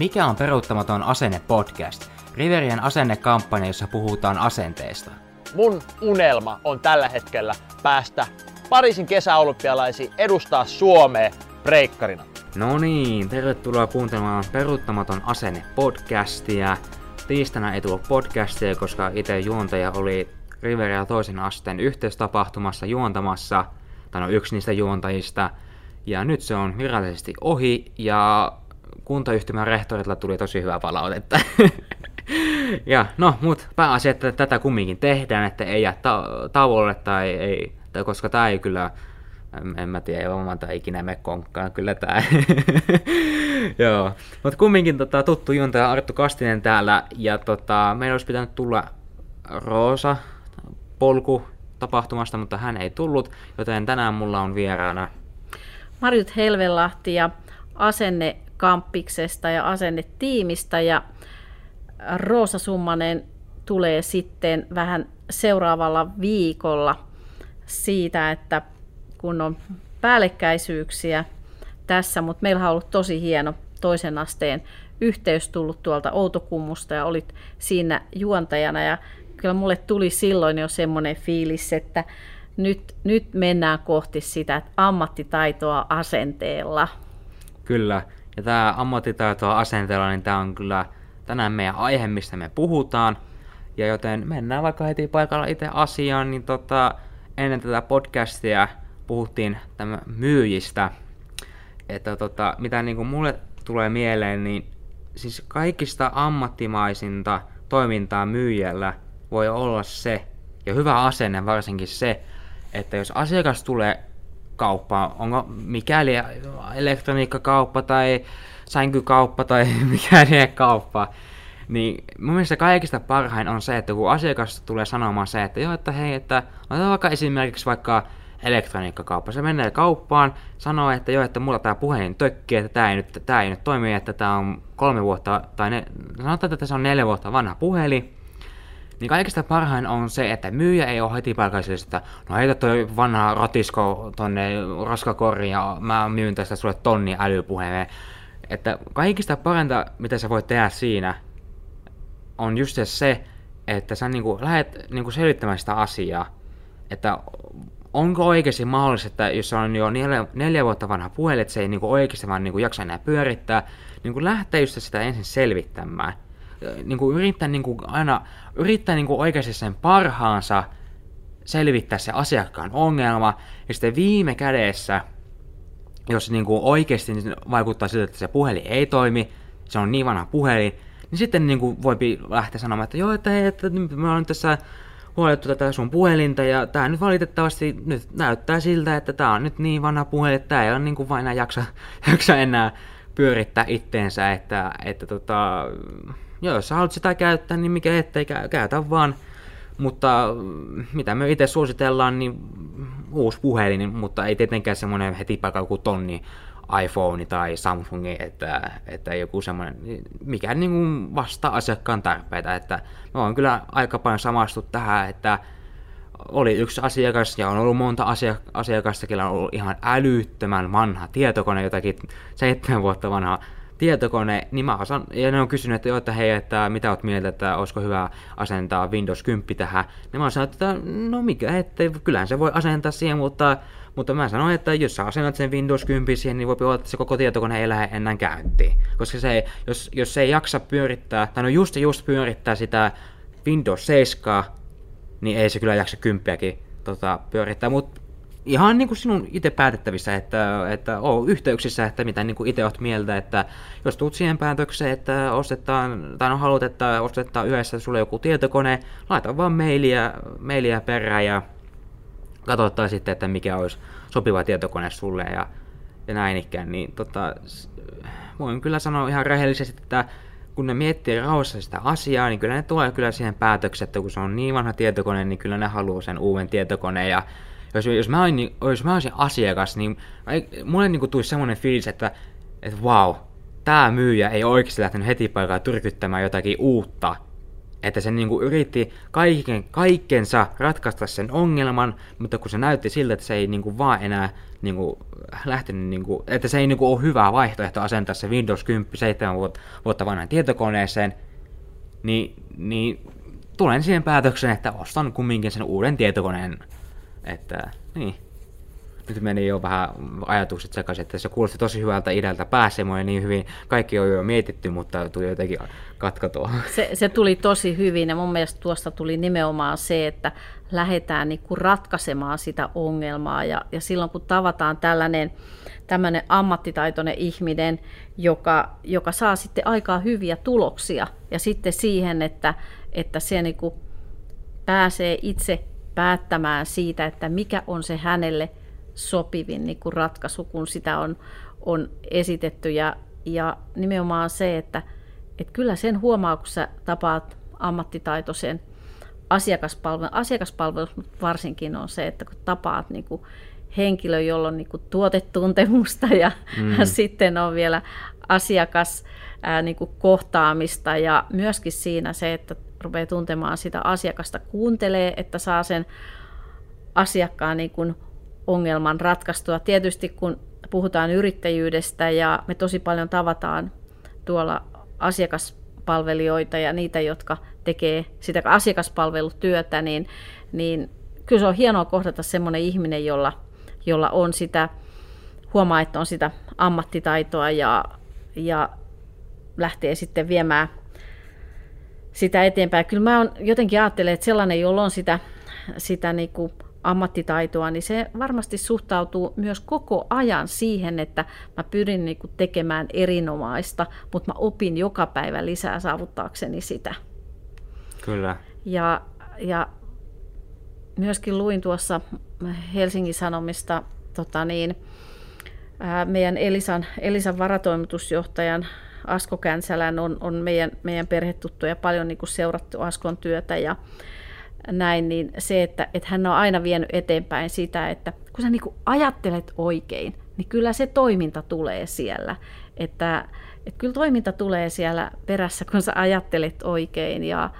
Mikä on peruuttamaton asenne podcast? Riverien asennekampanja, jossa puhutaan asenteesta. Mun unelma on tällä hetkellä päästä Pariisin kesäolympialaisiin edustaa Suomea breikkarina. No niin, tervetuloa kuuntelemaan Peruuttamaton asenne podcastia. Tiistaina ei tullut podcastia, koska itse juontaja oli Riveria toisen asteen yhteistapahtumassa juontamassa, tai no yksi niistä juontajista. Ja nyt se on virallisesti ohi, ja kuntayhtymän rehtorilta tuli tosi hyvää palautetta. ja no, mut pääasia, että tätä kumminkin tehdään, että ei jää ta- tauolle tai ei, tai koska tää ei kyllä, en, mä tiedä, varmaan tää ikinä me konkkaan, kyllä tää. Joo, mut kumminkin tota, tuttu juontaja Arttu Kastinen täällä, ja tota, meillä olisi pitänyt tulla Roosa polku tapahtumasta, mutta hän ei tullut, joten tänään mulla on vieraana Marjut Helvelahti ja asenne Kamppiksesta ja asennetiimistä ja Roosa Summanen tulee sitten vähän seuraavalla viikolla siitä, että kun on päällekkäisyyksiä tässä, mutta meillä on ollut tosi hieno toisen asteen yhteys tullut tuolta Outokummusta ja olit siinä juontajana ja kyllä mulle tuli silloin jo semmoinen fiilis, että nyt, nyt mennään kohti sitä ammattitaitoa asenteella. Kyllä, ja tämä ammattitaitoa asenteella, niin tämä on kyllä tänään meidän aihe, mistä me puhutaan. Ja joten mennään vaikka heti paikalla itse asiaan, niin tota, ennen tätä podcastia puhuttiin tämä myyjistä. Että tota, mitä niin kuin mulle tulee mieleen, niin siis kaikista ammattimaisinta toimintaa myyjällä voi olla se, ja hyvä asenne varsinkin se, että jos asiakas tulee kauppaan, onko mikäli elektroniikkakauppa tai sänkykauppa tai mikäli kauppa, niin mun mielestä kaikista parhain on se, että kun asiakas tulee sanomaan se, että joo, että hei, että otetaan vaikka esimerkiksi vaikka elektroniikkakauppa. Se menee kauppaan, sanoo, että joo, että mulla tää puhelin tökkii, että tää ei nyt, tää ei nyt toimi, että tää on kolme vuotta, tai ne, sanotaan, että se on neljä vuotta vanha puhelin, niin kaikista parhain on se, että myyjä ei ole heti paikallisesti, että no heitä toi vanha ratisko tonne raskakoriin ja mä myyn tästä sulle tonni älypuhelimeen. Että kaikista paranta, mitä sä voit tehdä siinä, on just se, että sä niinku lähdet niinku selittämään sitä asiaa, että onko oikeasti mahdollista, että jos on jo neljä, neljä vuotta vanha puhelin, että se ei niinku oikeasti vaan niinku jaksa enää pyörittää, niinku lähtee just sitä ensin selvittämään niin kuin yrittää niin kuin aina yrittää niin kuin oikeasti sen parhaansa selvittää se asiakkaan ongelma, ja sitten viime kädessä, jos niin kuin oikeasti vaikuttaa siltä, että se puhelin ei toimi, se on niin vanha puhelin, niin sitten niin kuin voi lähteä sanomaan, että joo, että hei, että me on tässä huolettu tätä sun puhelinta, ja tämä nyt valitettavasti nyt näyttää siltä, että tämä on nyt niin vanha puhelin, että tämä ei ole niin kuin vain enää jaksa, jaksa enää pyörittää itteensä, että, että tota, joo, jos sä haluat sitä käyttää, niin mikä ettei käytä vaan. Mutta mitä me itse suositellaan, niin uusi puhelin, mutta ei tietenkään semmoinen heti paikalla kuin tonni iPhone tai Samsung, että, että joku semmoinen, mikä niin kuin vastaa asiakkaan tarpeita. Että mä oon kyllä aika paljon samastu tähän, että oli yksi asiakas ja on ollut monta asiakasta, kellä on ollut ihan älyttömän vanha tietokone, jotakin seitsemän vuotta vanha tietokone, niin mä osan, ja ne on kysynyt, että, että hei, että mitä oot mieltä, että olisiko hyvä asentaa Windows 10 tähän, niin mä sanoin, että no mikä, että kyllähän se voi asentaa siihen, mutta, mutta mä sanoin, että jos sä asennat sen Windows 10 siihen, niin voi olla, että se koko tietokone ei lähde enää käyntiin, koska se jos, jos se ei jaksa pyörittää, tai no just just pyörittää sitä Windows 7, niin ei se kyllä jaksa kymppiäkin tota, pyörittää, mutta ihan niin kuin sinun itse päätettävissä, että, että oo yhteyksissä, että mitä niin kuin itse olet mieltä, että jos tulet siihen päätökseen, että ostetaan, tai no haluat, että ostetaan yhdessä sulle joku tietokone, laita vaan mailia, mailia perään ja katsotaan sitten, että mikä olisi sopiva tietokone sulle ja, ja näin ikään, niin tota, voin kyllä sanoa ihan rehellisesti, että kun ne miettii rauhassa sitä asiaa, niin kyllä ne tulee kyllä siihen päätökseen, että kun se on niin vanha tietokone, niin kyllä ne haluaa sen uuden tietokoneen ja jos, jos, mä, olin, niin, jos mä olisin asiakas, niin mulle niin kuin semmoinen fiilis, että, että wow, tämä myyjä ei oikeasti lähtenyt heti paikalla tyrkyttämään jotakin uutta että se niinku yritti kaiken, kaikkensa ratkaista sen ongelman, mutta kun se näytti siltä, että se ei niinku vaan enää niinku lähtenyt, niinku, että se ei niinku ole hyvä vaihtoehto asentaa se Windows 10 7 vuotta, vuotta vanhaan tietokoneeseen, niin, niin tulen siihen päätökseen, että ostan kumminkin sen uuden tietokoneen. Että, niin. Nyt meni jo vähän ajatukset sekaisin, että se kuulosti tosi hyvältä idealta pääsemoja niin hyvin. Kaikki on jo mietitty, mutta tuli jotenkin katko tuohon. Se, se tuli tosi hyvin ja mun mielestä tuosta tuli nimenomaan se, että lähdetään niin ratkaisemaan sitä ongelmaa ja, ja silloin kun tavataan tällainen tämmöinen ammattitaitoinen ihminen, joka, joka saa sitten aikaa hyviä tuloksia ja sitten siihen, että, että se niin pääsee itse päättämään siitä, että mikä on se hänelle sopivin niin kuin ratkaisu, kun sitä on, on esitetty. Ja, ja nimenomaan se, että, että kyllä sen huomaa, kun sä tapaat ammattitaitoisen asiakaspalvelun, asiakaspalvelus varsinkin on se, että kun tapaat niin kuin henkilö, jolla on niin kuin tuotetuntemusta ja mm. sitten on vielä asiakas ää, niin kuin kohtaamista ja myöskin siinä se, että rupeaa tuntemaan sitä asiakasta, kuuntelee, että saa sen asiakkaan niin kuin ongelman ratkaistua. Tietysti kun puhutaan yrittäjyydestä ja me tosi paljon tavataan tuolla asiakaspalvelijoita ja niitä, jotka tekee sitä asiakaspalvelutyötä, niin, niin kyllä se on hienoa kohdata semmoinen ihminen, jolla, jolla on sitä, huomaa, että on sitä ammattitaitoa ja, ja lähtee sitten viemään sitä eteenpäin. Kyllä mä on, jotenkin ajattelen, että sellainen, jolla on sitä, sitä niin kuin ammattitaitoa, niin se varmasti suhtautuu myös koko ajan siihen, että mä pyrin niin kuin tekemään erinomaista, mutta mä opin joka päivä lisää saavuttaakseni sitä. Kyllä. Ja, ja myöskin luin tuossa Helsingin Sanomista tota niin, ää, meidän Elisan, Elisan varatoimitusjohtajan Asko Känsälän on, on meidän, meidän perhetuttuja paljon niin kuin seurattu Askon työtä ja näin, niin se, että, että hän on aina vienyt eteenpäin sitä, että kun sä niin kuin ajattelet oikein, niin kyllä se toiminta tulee siellä. Että, että kyllä toiminta tulee siellä perässä, kun sä ajattelet oikein ja,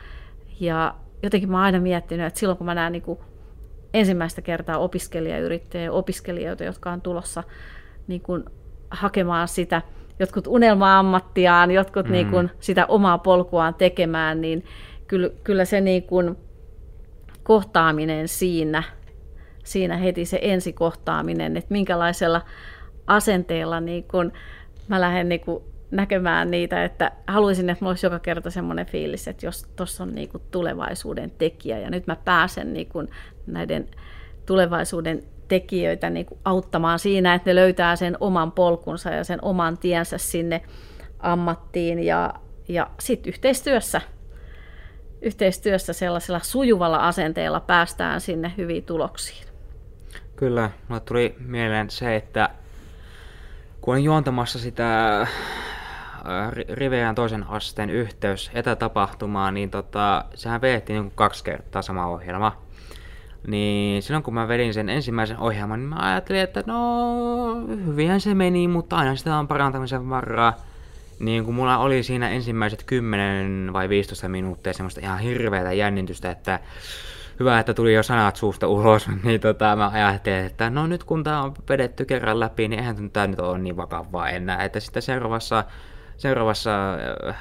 ja jotenkin mä oon aina miettinyt, että silloin kun mä näen niin kuin ensimmäistä kertaa opiskelijayrittäjiä, opiskelijoita, jotka on tulossa niin kuin hakemaan sitä, jotkut unelma-ammattiaan, jotkut mm. niin kuin sitä omaa polkuaan tekemään, niin kyllä, kyllä se niin kuin kohtaaminen siinä, siinä heti se ensikohtaaminen, että minkälaisella asenteella niin kuin mä lähden niin kuin näkemään niitä, että haluaisin, että mulla olisi joka kerta semmoinen fiilis, että jos tuossa on niin kuin tulevaisuuden tekijä ja nyt mä pääsen niin kuin näiden tulevaisuuden tekijöitä niin kuin auttamaan siinä, että ne löytää sen oman polkunsa ja sen oman tiensä sinne ammattiin ja, ja sitten yhteistyössä, yhteistyössä sellaisella sujuvalla asenteella päästään sinne hyviin tuloksiin. Kyllä, mulle tuli mieleen se, että kun on juontamassa sitä Riveän toisen asteen yhteys etätapahtumaa, niin tota, sehän vedettiin niin kaksi kertaa sama ohjelma. Niin silloin kun mä vedin sen ensimmäisen ohjelman, niin mä ajattelin, että no hyvinhän se meni, mutta aina sitä on parantamisen varaa. Niin kun mulla oli siinä ensimmäiset 10 vai 15 minuuttia semmoista ihan hirveätä jännitystä, että hyvä, että tuli jo sanat suusta ulos, niin tota, mä ajattelin, että no nyt kun tää on vedetty kerran läpi, niin eihän tämä nyt ole niin vakavaa enää, että sitten seuraavassa, seuraavassa, äh,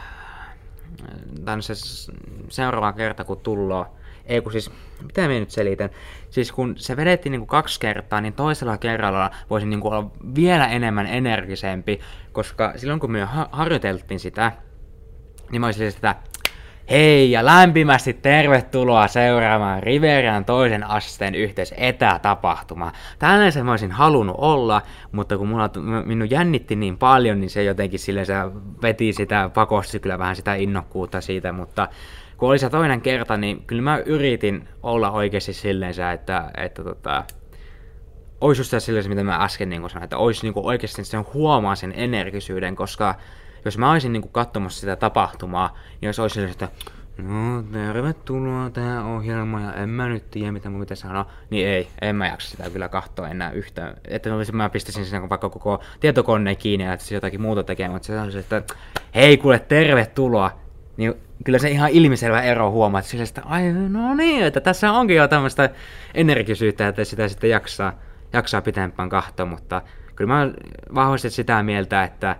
se seuraava kerta kun tullaan, ei kun siis, mitä mä nyt selitän? Siis kun se vedettiin kuin kaksi kertaa, niin toisella kerralla voisin niin olla vielä enemmän energisempi, koska silloin kun me harjoiteltiin sitä, niin mä olisin sitä, hei ja lämpimästi tervetuloa seuraamaan Riverian toisen asteen yhteis etätapahtuma. Tällainen se mä olisin halunnut olla, mutta kun mulla, minun jännitti niin paljon, niin se jotenkin sille se veti sitä, pakosti kyllä vähän sitä innokkuutta siitä, mutta kun oli se toinen kerta, niin kyllä mä yritin olla oikeasti silleen, että, että tota, olisi just silleen, mitä mä äsken niin sanoin, että olisi niin oikeasti sen huomaa sen energisyyden, koska jos mä olisin niin katsomassa sitä tapahtumaa, niin jos olisi silleen, että no tervetuloa tähän ohjelmaan ja en mä nyt tiedä mitä mun pitäisi sanoa, niin ei, en mä jaksa sitä kyllä katsoa enää yhtään. Että mä pistäisin sen vaikka koko tietokoneen kiinni ja jotakin muuta tekemään, mutta se on että hei kuule tervetuloa, niin kyllä se ihan ilmiselvä ero huomaat sillä, että ai no niin, että tässä onkin jo tämmöistä energisyyttä, että sitä sitten jaksaa, jaksaa pitempään kahtoa, mutta kyllä mä oon vahvasti sitä mieltä, että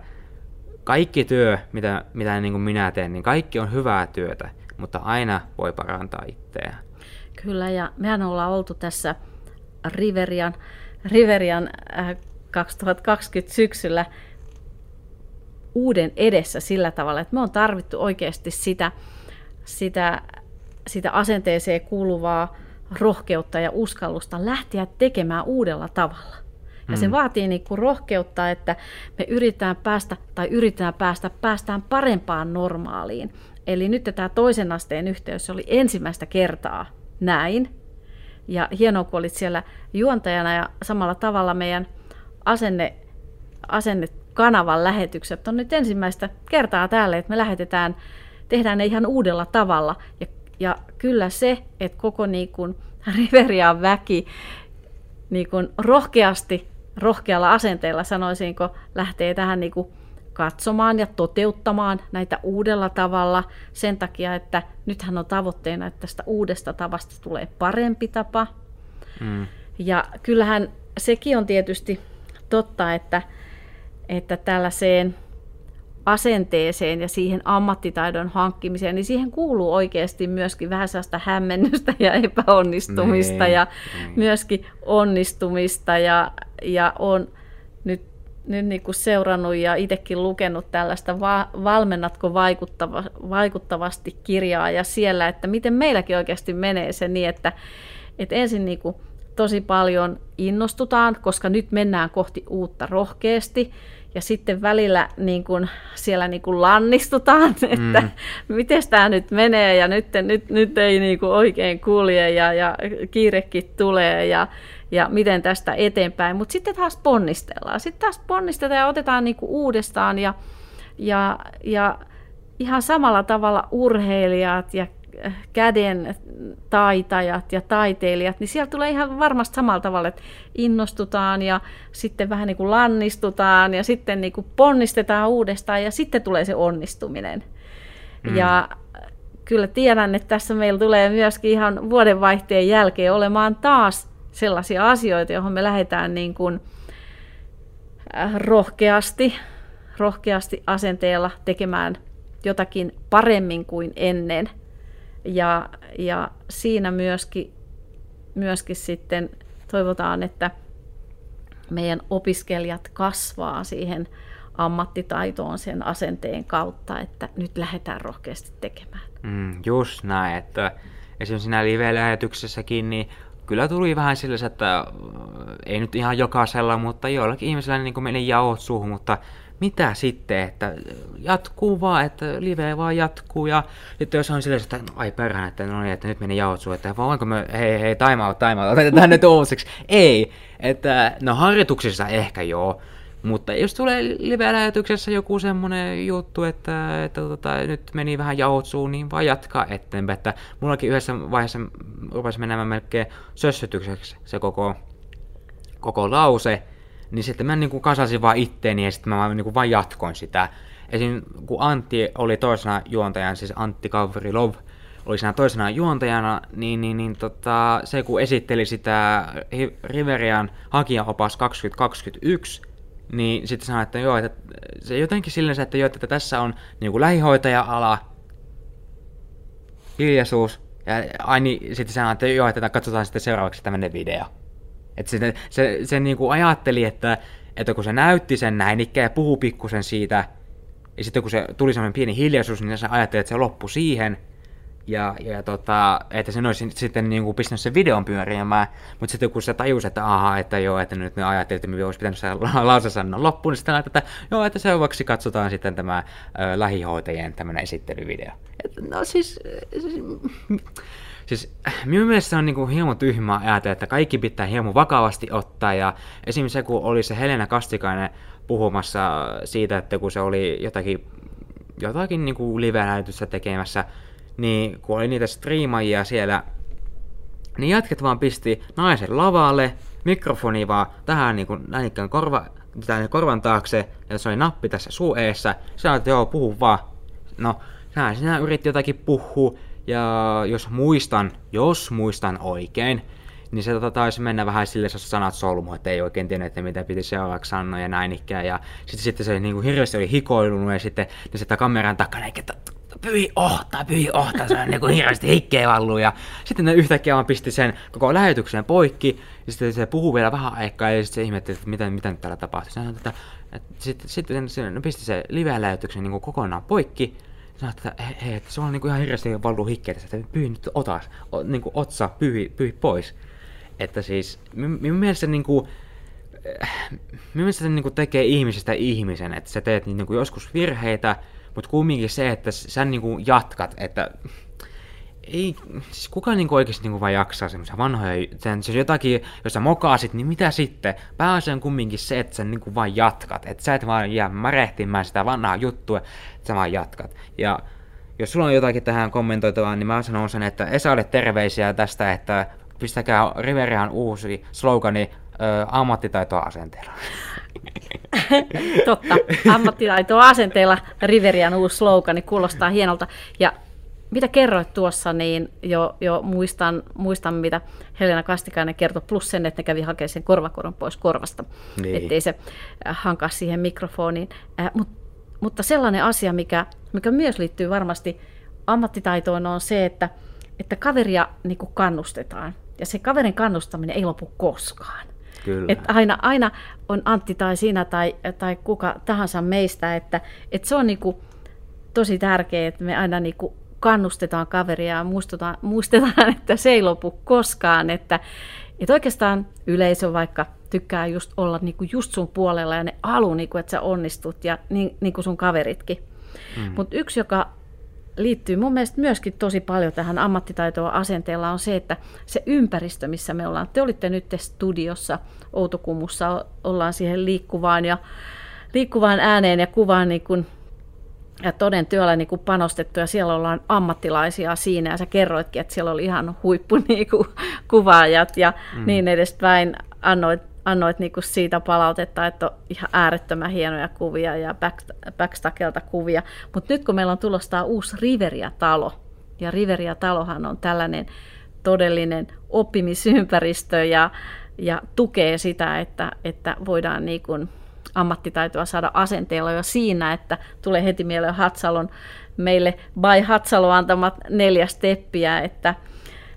kaikki työ, mitä, mitä niin kuin minä teen, niin kaikki on hyvää työtä, mutta aina voi parantaa itseään. Kyllä, ja mehän ollaan oltu tässä Riverian, Riverian äh, 2020 syksyllä uuden edessä sillä tavalla, että me on tarvittu oikeasti sitä, sitä, sitä asenteeseen kuuluvaa rohkeutta ja uskallusta lähteä tekemään uudella tavalla. Ja se mm. vaatii niin kuin rohkeutta, että me yritetään päästä tai yritetään päästä, päästään parempaan normaaliin. Eli nyt tämä toisen asteen yhteys oli ensimmäistä kertaa näin. Ja hienoa, kun olit siellä juontajana ja samalla tavalla meidän asenne, asenne kanavan lähetykset on nyt ensimmäistä kertaa täällä, että me lähetetään, tehdään ne ihan uudella tavalla. Ja, ja kyllä se, että koko niin kuin Riverian väki niin kuin rohkeasti, rohkealla asenteella sanoisinko, lähtee tähän niin kuin katsomaan ja toteuttamaan näitä uudella tavalla sen takia, että nythän on tavoitteena, että tästä uudesta tavasta tulee parempi tapa. Mm. Ja kyllähän sekin on tietysti totta, että, että tällaiseen asenteeseen ja siihen ammattitaidon hankkimiseen, niin siihen kuuluu oikeasti myöskin vähän sellaista hämmennystä ja epäonnistumista niin, ja niin. myöskin onnistumista ja, ja on nyt, nyt niin kuin seurannut ja itsekin lukenut tällaista va- Valmennatko vaikuttava, vaikuttavasti kirjaa ja siellä, että miten meilläkin oikeasti menee se niin, että, että ensin niin kuin tosi paljon innostutaan, koska nyt mennään kohti uutta rohkeasti. Ja sitten välillä niin kun, siellä niin kun lannistutaan, että mm. miten tämä nyt menee ja nyt, nyt, nyt ei niin kuin oikein kulje ja, ja kiirekin tulee ja, ja miten tästä eteenpäin. Mutta sitten taas ponnistellaan. Sitten taas ponnistetaan ja otetaan niin kuin uudestaan ja, ja, ja ihan samalla tavalla urheilijat ja käden taitajat ja taiteilijat, niin siellä tulee ihan varmasti samalla tavalla, että innostutaan ja sitten vähän niin kuin lannistutaan ja sitten niin kuin ponnistetaan uudestaan ja sitten tulee se onnistuminen. Mm. Ja kyllä tiedän, että tässä meillä tulee myöskin ihan vuodenvaihteen jälkeen olemaan taas sellaisia asioita, joihin me lähdetään niin kuin äh, rohkeasti, rohkeasti asenteella tekemään jotakin paremmin kuin ennen – ja, ja siinä myöskin, myöskin sitten toivotaan, että meidän opiskelijat kasvaa siihen ammattitaitoon sen asenteen kautta, että nyt lähdetään rohkeasti tekemään. Mm, just näin, että esimerkiksi siinä live-lähetyksessäkin, niin kyllä tuli vähän sillä, että ei nyt ihan jokaisella, mutta joillakin ihmisillä niin meni jaot suuhun, mutta mitä sitten, että jatkuu vaan, että live vaan jatkuu ja sitten jos on silleen, että ai perhana, että no niin, että nyt meni jaotsu, että voinko me, hei hei, time out, time out, otetaan nyt uusiksi. Ei, että no harjoituksissa ehkä joo, mutta jos tulee live-lähetyksessä joku semmonen juttu, että, että tota, nyt meni vähän jaotsuun, niin vaan jatkaa eteenpäin. Että mullakin yhdessä vaiheessa rupesi menemään melkein sössötykseksi se koko, koko lause, niin sitten mä niin kuin kasasin vaan itteeni ja sitten mä niin kuin vaan jatkoin sitä. Esim. kun Antti oli toisena juontajana, siis Antti Kavrilov oli siinä toisena juontajana, niin, niin, niin tota, se kun esitteli sitä Riverian hakijaopas 2021, niin sitten sanoi, että joo, että se jotenkin silleen, että joo, että tässä on niin kuin lähihoitaja-ala, hiljaisuus, ja aini, sitten sanoi, että joo, että katsotaan sitten seuraavaksi tämmöinen video. Että se, se, se niin kuin ajatteli, että, että kun se näytti sen näin ikään ja puhuu pikkusen siitä, ja sitten kun se tuli semmoinen pieni hiljaisuus, niin se ajatteli, että se loppui siihen, ja, ja tota, että se olisi sitten niin kuin pistänyt sen videon pyöriämään, mutta sitten kun se tajusi, että aha, että joo, että nyt ne ajatteli, että me olisi pitänyt se lausasannon loppuun, niin sitten että, että joo, että seuraavaksi katsotaan sitten tämä ö, lähihoitajien tämmöinen esittelyvideo. Et, no siis, siis Siis minun mielestä on niinku hieman tyhmää ajatella, että kaikki pitää hieman vakavasti ottaa. Ja esimerkiksi se, kun oli se Helena Kastikainen puhumassa siitä, että kun se oli jotakin, jotakin niinku live-lähetystä tekemässä, niin kun oli niitä striimaajia siellä, niin jatket vaan pisti naisen lavalle, mikrofoni vaan tähän niinku, näin korva, tänne korvan taakse, ja se oli nappi tässä suu eessä. Että joo, puhu vaan. No, sinä yritti jotakin puhua, ja jos muistan, jos muistan oikein, niin se tota, taisi mennä vähän sille sanat solmu, että ei oikein tiennyt, että mitä piti seuraavaksi sanoa ja näin ikään. Ja sitten, sitten se niin kuin hirveästi oli hikoilunut ja sitten niin sitä kameran takana, että pyhi ohta, pyhi ohta, se on niin kuin hirveästi hikkeä vallu. Ja sitten ne yhtäkkiä vaan pisti sen koko lähetyksen poikki, ja sitten se puhuu vielä vähän aikaa, ja sitten se ihmetteli, että mitä, mitä nyt täällä että sitten, sitten se, ne pisti se live-lähetyksen niin kokonaan poikki, Sanoin, että hei, hei että se on niin kuin ihan hirveästi valuu hikkeitä, että pyhi nyt otas, o, kuin otsa, pyhi, pyhi pois. Että siis, minun mielestä niin kuin, minun se kuin tekee ihmisestä ihmisen, että sä teet niin kuin joskus virheitä, mutta kumminkin se, että sä kuin jatkat, että ei, siis kuka niin oikeasti niin vaan jaksaa semmoisia vanhoja, sen, siis jotakin, jos sä mokaasit, niin mitä sitten? Pääasia on kumminkin se, että sä niin vaan jatkat, että sä et vaan jää märehtimään sitä vanhaa juttua, että sä vaan jatkat. Ja jos sulla on jotakin tähän kommentoitavaa, niin mä sanon sen, että Esalle terveisiä tästä, että pistäkää Riverian uusi slogani ö, ammattitaitoa asenteella. Totta, ammattitaitoa asenteella Riverian uusi slogani kuulostaa hienolta. Ja mitä kerroit tuossa, niin jo, jo muistan, muistan, mitä Helena Kastikainen kertoi, plus sen, että ne kävi hakemaan sen korvakoron pois korvasta, niin. ettei se äh, hankaa siihen mikrofoniin. Äh, mut, mutta sellainen asia, mikä, mikä myös liittyy varmasti ammattitaitoon, on se, että, että kaveria niin kannustetaan. Ja se kaverin kannustaminen ei lopu koskaan. Kyllä. Et aina, aina on Antti tai sinä tai, tai kuka tahansa meistä, että, että se on niin kuin tosi tärkeää, että me aina niin kuin kannustetaan kaveria ja muistetaan, muistetaan, että se ei lopu koskaan, että, että oikeastaan yleisö vaikka tykkää just olla niin kuin just sun puolella ja ne haluaa, niin kuin, että sä onnistut ja niin, niin kuin sun kaveritkin. Mm. Mutta yksi, joka liittyy mun mielestä myöskin tosi paljon tähän ammattitaitoa asenteella on se, että se ympäristö, missä me ollaan. Te olitte nyt studiossa Outokummussa, ollaan siihen liikkuvaan ja liikkuvaan ääneen ja kuvaan niin kuin ja toden työllä niin kuin panostettu ja siellä ollaan ammattilaisia siinä ja sä kerroitkin, että siellä oli ihan huippu niin kuin, kuvaajat ja mm. niin edespäin. Annoit, annoit niin kuin siitä palautetta, että on ihan äärettömän hienoja kuvia ja back, backstakelta kuvia. Mutta nyt kun meillä on tulossa uusi Riveria-talo, ja Riveria-talohan on tällainen todellinen oppimisympäristö ja, ja tukee sitä, että, että voidaan niin kuin ammattitaitoa saada asenteella jo siinä, että tulee heti mieleen Hatsalon, meille by Hatsalo antamat neljä steppiä, että,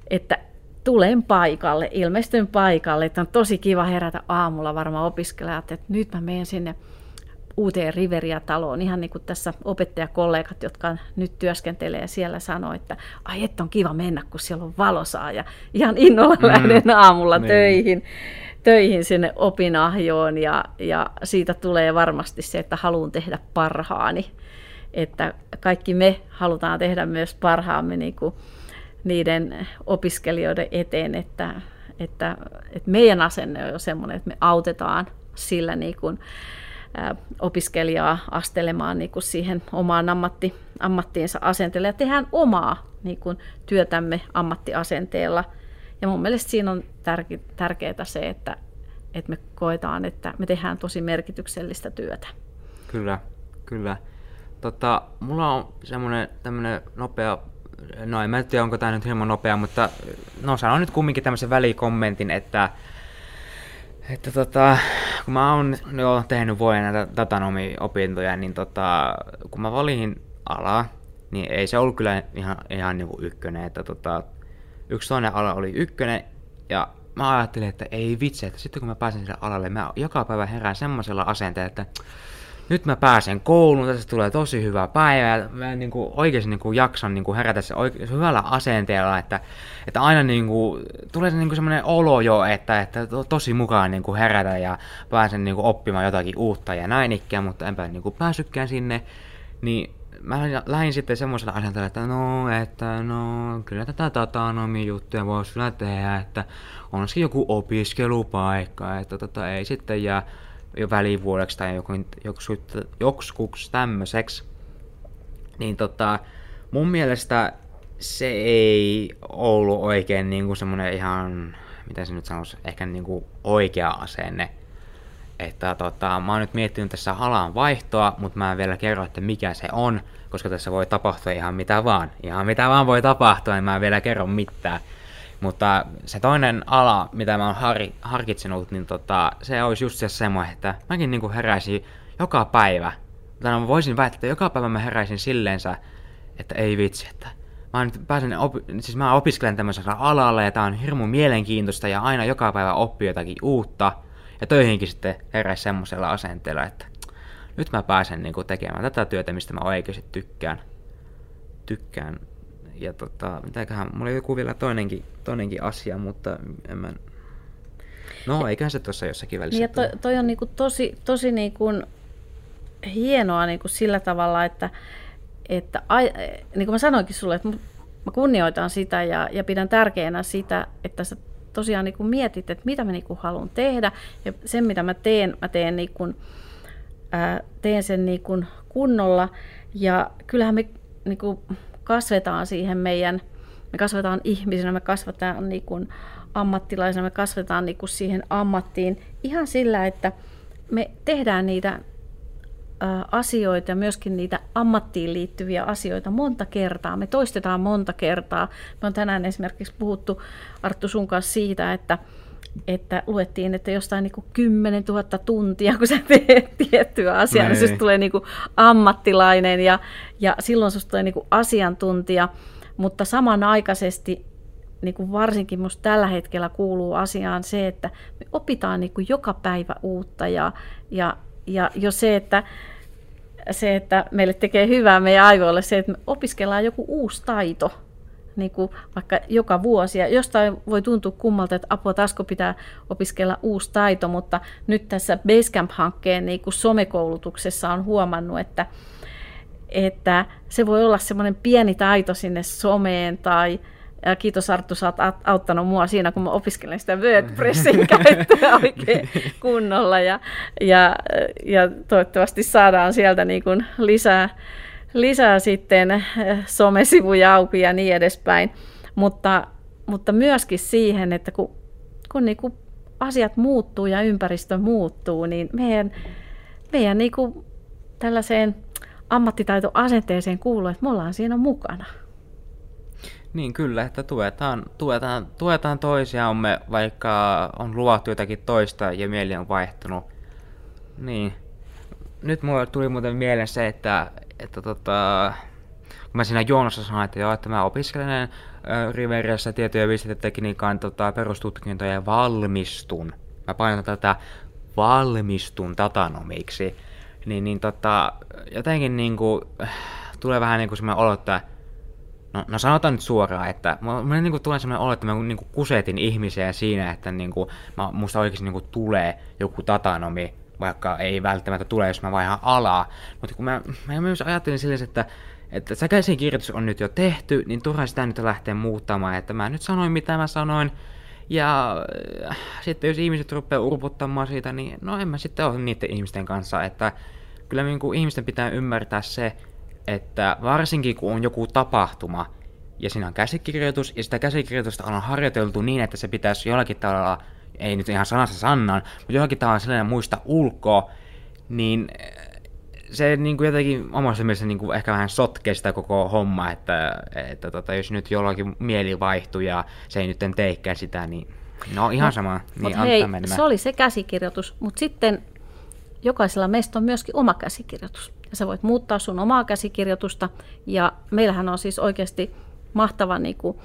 että tulen paikalle, ilmestyn paikalle, että on tosi kiva herätä aamulla varmaan opiskelijat, että nyt mä menen sinne uuteen Riveria-taloon, ihan niin kuin tässä opettajakollegat, jotka nyt työskentelee siellä, sanoo, että ai että on kiva mennä, kun siellä on valosaa ja ihan innolla mm. lähden aamulla niin. töihin töihin sinne opinahjoon ja, ja siitä tulee varmasti se, että haluan tehdä parhaani. Että kaikki me halutaan tehdä myös parhaamme niin kuin niiden opiskelijoiden eteen, että, että, että meidän asenne on jo semmoinen, että me autetaan sillä niin kuin, opiskelijaa astelemaan niin kuin siihen omaan ammatti, ammattiinsa asenteella ja tehdään omaa niin kuin, työtämme ammattiasenteella – ja mun mielestä siinä on tärke- tärkeää se, että, että me koetaan, että me tehdään tosi merkityksellistä työtä. Kyllä, kyllä. Tota, mulla on semmoinen tämmöinen nopea, no en mä tiedä onko tämä nyt hieman nopea, mutta no sanon nyt kumminkin tämmöisen välikommentin, että että tota, kun mä oon jo tehnyt vuoden näitä datanomi-opintoja, niin tota, kun mä valin alaa, niin ei se ollut kyllä ihan, ihan niin ykkönen, että tota, yksi toinen ala oli ykkönen, ja mä ajattelin, että ei vitsi, että sitten kun mä pääsen sille alalle, mä joka päivä herään semmoisella asenteella, että nyt mä pääsen kouluun, tässä tulee tosi hyvä päivä, ja mä niin kuin oikeasti niin kuin jaksan niin kuin herätä se oike- hyvällä asenteella, että, että aina niin kuin, tulee se niin kuin semmoinen olo jo, että, että to, tosi mukaan niin kuin herätä ja pääsen niin kuin oppimaan jotakin uutta ja näin ikään, mutta enpä niin kuin pääsykään sinne, niin mä lähdin sitten semmoisella asenteella, että no, että no, kyllä tätä datanomi-juttuja voisi kyllä tehdä, että on se joku opiskelupaikka, että tota, ei sitten jää jo välivuodeksi tai joku, joku, joksikuksi tämmöiseksi. Niin tota, mun mielestä se ei ollut oikein niin kuin semmoinen ihan, mitä se nyt sanoisi, ehkä niin kuin oikea asenne. Että tota, mä oon nyt miettinyt tässä alan vaihtoa, mutta mä en vielä kerro, että mikä se on, koska tässä voi tapahtua ihan mitä vaan. Ihan mitä vaan voi tapahtua, niin mä en vielä kerro mitään. Mutta se toinen ala, mitä mä oon har, harkitsenut, niin tota, se olisi just se semmoinen, että mäkin niinku heräisin joka päivä. Tai no, mä voisin väittää, että joka päivä mä heräisin silleensä, että ei vitsi, että mä nyt pääsen, opi- siis mä opiskelen tämmöisellä alalla ja tää on hirmu mielenkiintoista ja aina joka päivä oppii jotakin uutta. Ja töihinkin sitten heräisi semmoisella asenteella, että nyt mä pääsen niinku tekemään tätä työtä, mistä mä oikeasti tykkään. Tykkään. Ja tota, mitäköhän, mulla oli joku vielä toinenkin, toinenkin asia, mutta en mä... No, eiköhän se tuossa jossakin välissä Niin, ja toi, toi on niinku tosi, tosi niinku hienoa niinku sillä tavalla, että, että ai, niin kuin mä sanoinkin sulle, että mä kunnioitan sitä ja, ja pidän tärkeänä sitä, että sä tosiaan niin mietit, että mitä mä niin haluan tehdä. Ja sen mitä mä teen, mä teen, niin kuin, ää, teen sen niin kuin kunnolla. Ja kyllähän me niin kuin kasvetaan siihen meidän, me kasvetaan ihmisinä, me kasvetaan niin kuin ammattilaisena, me kasvetaan niin kuin siihen ammattiin. Ihan sillä, että me tehdään niitä asioita ja myöskin niitä ammattiin liittyviä asioita monta kertaa. Me toistetaan monta kertaa. Me on tänään esimerkiksi puhuttu Arttu sun kanssa siitä, että, että luettiin, että jostain niin kuin 10 000 tuntia, kun sä teet tiettyä asiaa, niin susta tulee niin kuin ammattilainen ja, ja silloin susta tulee niin kuin asiantuntija, mutta samanaikaisesti niin kuin varsinkin minusta tällä hetkellä kuuluu asiaan se, että me opitaan niin kuin joka päivä uutta ja, ja, ja jo se, että se, että meille tekee hyvää meidän aivoille se, että me opiskellaan joku uusi taito, niin kuin vaikka joka vuosi. Ja jostain voi tuntua kummalta, että apua tasko pitää opiskella uusi taito, mutta nyt tässä Basecamp-hankkeen niin kuin somekoulutuksessa on huomannut, että, että se voi olla semmoinen pieni taito sinne someen tai ja kiitos Arttu, sä oot auttanut mua siinä, kun mä opiskelen sitä WordPressin käyttöä oikein kunnolla. Ja, ja, ja toivottavasti saadaan sieltä niin kuin lisää, lisää sitten eh, somesivuja auki ja niin edespäin. Mutta, mutta myöskin siihen, että kun, kun niin kuin asiat muuttuu ja ympäristö muuttuu, niin meidän, meidän niin kuin tällaiseen ammattitaitoasenteeseen kuuluu, että me ollaan siinä mukana. Niin kyllä, että tuetaan, tuetaan, tuetaan toisiamme, vaikka on luvattu jotakin toista ja mieli on vaihtunut. Niin. Nyt mulle tuli muuten mieleen se, että, että tota, kun mä siinä Joonossa sanoin, että joo, että mä opiskelen Riveriassa tieto- ja viestintätekniikan tota, perustutkintoja ja valmistun. Mä painotan tätä valmistun datanomiksi. Niin, niin tota, jotenkin niinku, tulee vähän niinku semmoinen olo, että No, no sanotaan nyt suoraan, että mulle niinku tulee sellainen olo, että mä niinku kusetin ihmisiä siinä, että niinku, mä, musta oikeasti niinku tulee joku datanomi, vaikka ei välttämättä tule, jos mä vaihan alaa. Mutta kun mä, mä myös ajattelin silleen, että, että se käsikirjoitus on nyt jo tehty, niin turha sitä nyt lähteä muuttamaan, että mä nyt sanoin mitä mä sanoin, ja äh, sitten jos ihmiset rupeaa urputtamaan siitä, niin no en mä sitten ole niiden ihmisten kanssa, että kyllä niin kuin ihmisten pitää ymmärtää se, että varsinkin kun on joku tapahtuma, ja siinä on käsikirjoitus, ja sitä käsikirjoitusta on harjoiteltu niin, että se pitäisi jollakin tavalla, ei nyt ihan sanassa sannan, mutta jollakin tavalla sellainen muista ulkoa, niin eh, se niin kuin jotenkin omassa mielessä niin kuin ehkä vähän sotkee sitä koko hommaa, että, että tota, jos nyt jollakin mieli vaihtuu ja se ei nyt teikään sitä, niin no ihan no, sama. Niin hei, se oli se käsikirjoitus, mutta sitten jokaisella meistä on myöskin oma käsikirjoitus ja sä voit muuttaa sun omaa käsikirjoitusta. Ja meillähän on siis oikeasti mahtava niin kuin,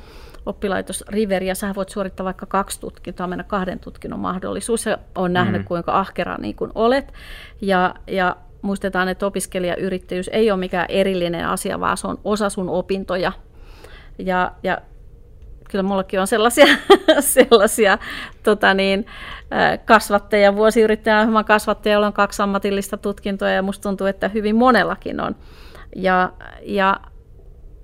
oppilaitos Riveri, ja sä voit suorittaa vaikka kaksi tutkintoa, mennä kahden tutkinnon mahdollisuus, ja on nähnyt, mm. kuinka ahkera niin kuin olet. Ja, ja muistetaan, että opiskelijayrittäjyys ei ole mikään erillinen asia, vaan se on osa sun opintoja. Ja, ja kyllä mullakin on sellaisia, sellaisia tota niin, kasvattajia, vuosiyrittäjän kasvattaja, jolla on kaksi ammatillista tutkintoa ja musta tuntuu, että hyvin monellakin on. Ja, ja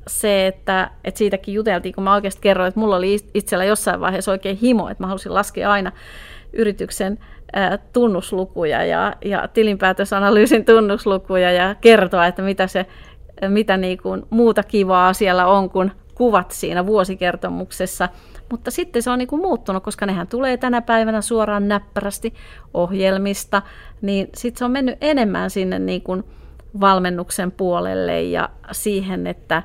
se, että, että siitäkin juteltiin, kun mä oikeasti kerroin, että mulla oli itsellä jossain vaiheessa oikein himo, että mä halusin laskea aina yrityksen tunnuslukuja ja, ja tilinpäätösanalyysin tunnuslukuja ja kertoa, että mitä se mitä niin kuin muuta kivaa siellä on kuin kuvat siinä vuosikertomuksessa, Mutta sitten se on niin kuin muuttunut, koska nehän tulee tänä päivänä suoraan näppärästi ohjelmista, niin sitten se on mennyt enemmän sinne niin kuin valmennuksen puolelle ja siihen, että,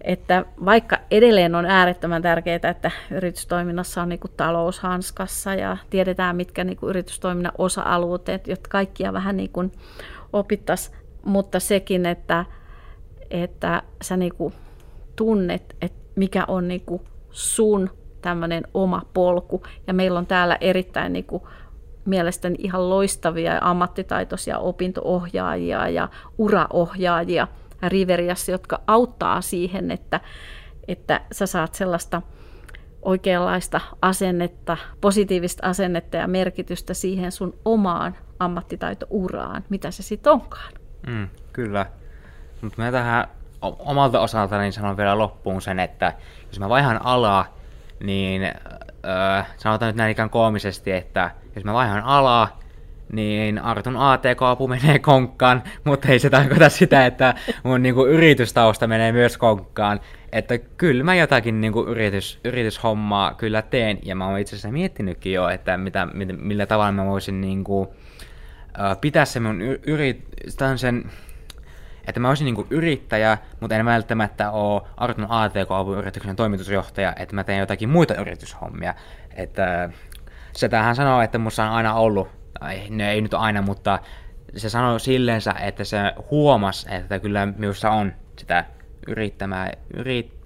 että vaikka edelleen on äärettömän tärkeää, että yritystoiminnassa on niin kuin ja tiedetään, mitkä niin kuin yritystoiminnan osa-alueet, jotka kaikkia vähän niin kuin opittaisiin, mutta sekin, että, että sä niin kuin tunnet, että mikä on niin kuin sun tämmöinen oma polku. Ja meillä on täällä erittäin niin kuin mielestäni ihan loistavia ja ammattitaitoisia opintoohjaajia ja uraohjaajia Riveriassa, jotka auttaa siihen, että, että sä saat sellaista oikeanlaista asennetta, positiivista asennetta ja merkitystä siihen sun omaan ammattitaitouraan, mitä se sitten onkaan. Mm, kyllä. Mutta mä tähän omalta osaltani sanon vielä loppuun sen, että jos mä vaihan alaa, niin öö, sanotaan nyt näin ikään koomisesti, että jos mä vaihan alaa, niin Artun ATK-apu menee konkkaan, mutta ei se tarkoita sitä, että mun niinku, yritystausta menee myös konkkaan. Että kyllä mä jotakin niinku, yritys, yrityshommaa kyllä teen, ja mä oon itse asiassa miettinytkin jo, että mitä, millä tavalla mä voisin niinku, pitää se mun yrit, sen että mä olisin niinku yrittäjä, mutta en välttämättä ole Artun ATK-yrityksen toimitusjohtaja, että mä teen jotakin muita yrityshommia. Että se tähän sanoo, että musta on aina ollut, tai ne ei nyt aina, mutta se sanoi silleensä, että se huomas, että kyllä minussa on sitä yrittämää, yrit,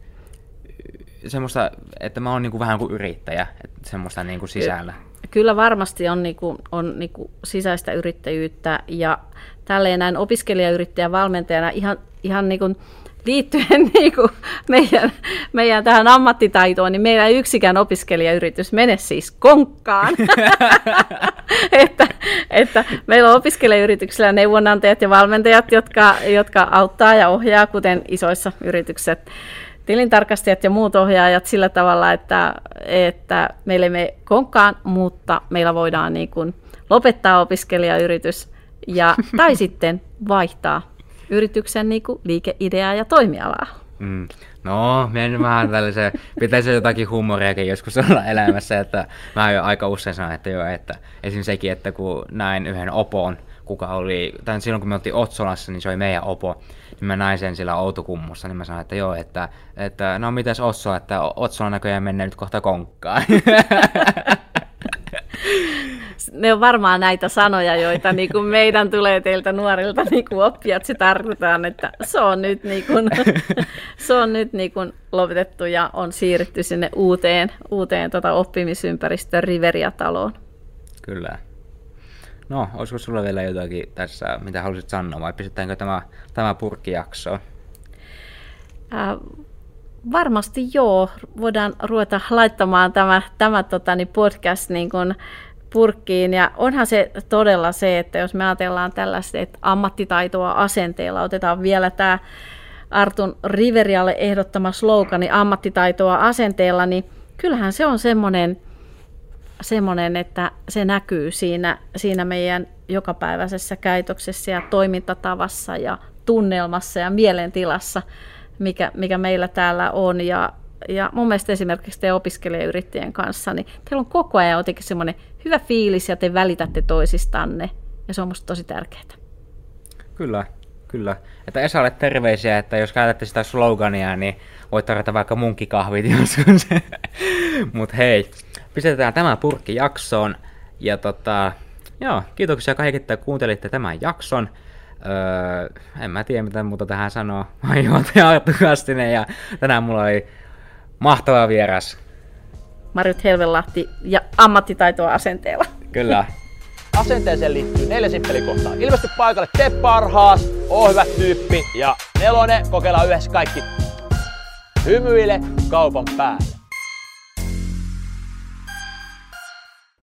semmoista, että mä oon niinku vähän kuin yrittäjä, että semmoista niinku sisällä. Kyllä varmasti on, niinku, on niinku sisäistä yrittäjyyttä ja tälleen näin opiskelijayrittäjän valmentajana ihan, ihan niin kuin liittyen niin kuin meidän, meidän tähän ammattitaitoon, niin meillä ei yksikään opiskelijayritys mene siis konkkaan. että, että meillä on opiskelijayrityksillä neuvonantajat ja valmentajat, jotka, jotka auttaa ja ohjaa, kuten isoissa yrityksissä tilintarkastajat ja muut ohjaajat sillä tavalla, että, että meillä ei mene konkkaan, mutta meillä voidaan niin kuin lopettaa opiskelijayritys ja, tai sitten vaihtaa yrityksen niin kuin, liikeideaa ja toimialaa. Mm. No, menen vähän tällaisen, pitäisi jotakin humoriakin joskus olla elämässä, että mä jo aika usein sanon, että joo, että esimerkiksi sekin, että kun näin yhden opon, kuka oli, tai silloin kun me oltiin Otsolassa, niin se oli meidän opo, niin mä näin sen sillä Outokummussa, niin mä sanoin, että joo, että, että no mitäs Otso, että Otsola näköjään mennään nyt kohta konkkaan. ne on varmaan näitä sanoja, joita niin kuin meidän tulee teiltä nuorilta niin kuin oppia, että se tarkoitaan, että se on nyt, niin kuin, se on nyt niin kuin lopetettu ja on siirrytty sinne uuteen, uuteen tota oppimisympäristöön Riveria-taloon. Kyllä. No, olisiko sulla vielä jotakin tässä, mitä haluaisit sanoa, vai pistetäänkö tämä, tämä purkkijakso? Äh, varmasti joo. Voidaan ruveta laittamaan tämä, tämä tota, niin podcast niin kuin purkkiin. Ja onhan se todella se, että jos me ajatellaan tällaista että ammattitaitoa asenteella, otetaan vielä tämä Artun Riverialle ehdottama slogani ammattitaitoa asenteella, niin kyllähän se on semmoinen, semmoinen että se näkyy siinä, siinä meidän jokapäiväisessä käytöksessä ja toimintatavassa ja tunnelmassa ja mielentilassa, mikä, mikä meillä täällä on. Ja, ja mun mielestä esimerkiksi te opiskelijayrittäjien kanssa, niin teillä on koko ajan jotenkin semmoinen hyvä fiilis ja te välitätte toisistanne. Ja se on musta tosi tärkeää. Kyllä, kyllä. Että Esalle terveisiä, että jos käytätte sitä slogania, niin voit tarjota vaikka munkkikahvit joskus. Mut hei, pistetään tämä purkki jaksoon. Ja tota, joo, kiitoksia kaikille, että kuuntelitte tämän jakson. Öö, en mä tiedä, mitä muuta tähän sanoo. Mä oon juontaja Arttu Kastinen ja tänään mulla oli mahtava vieras. Marjut Helvelahti ja ammattitaitoa asenteella. Kyllä. Asenteeseen liittyy neljä simppelikohtaa. Ilmesty paikalle, tee parhaas, oo hyvä tyyppi ja nelonen, kokeillaan yhdessä kaikki. Hymyile kaupan päälle.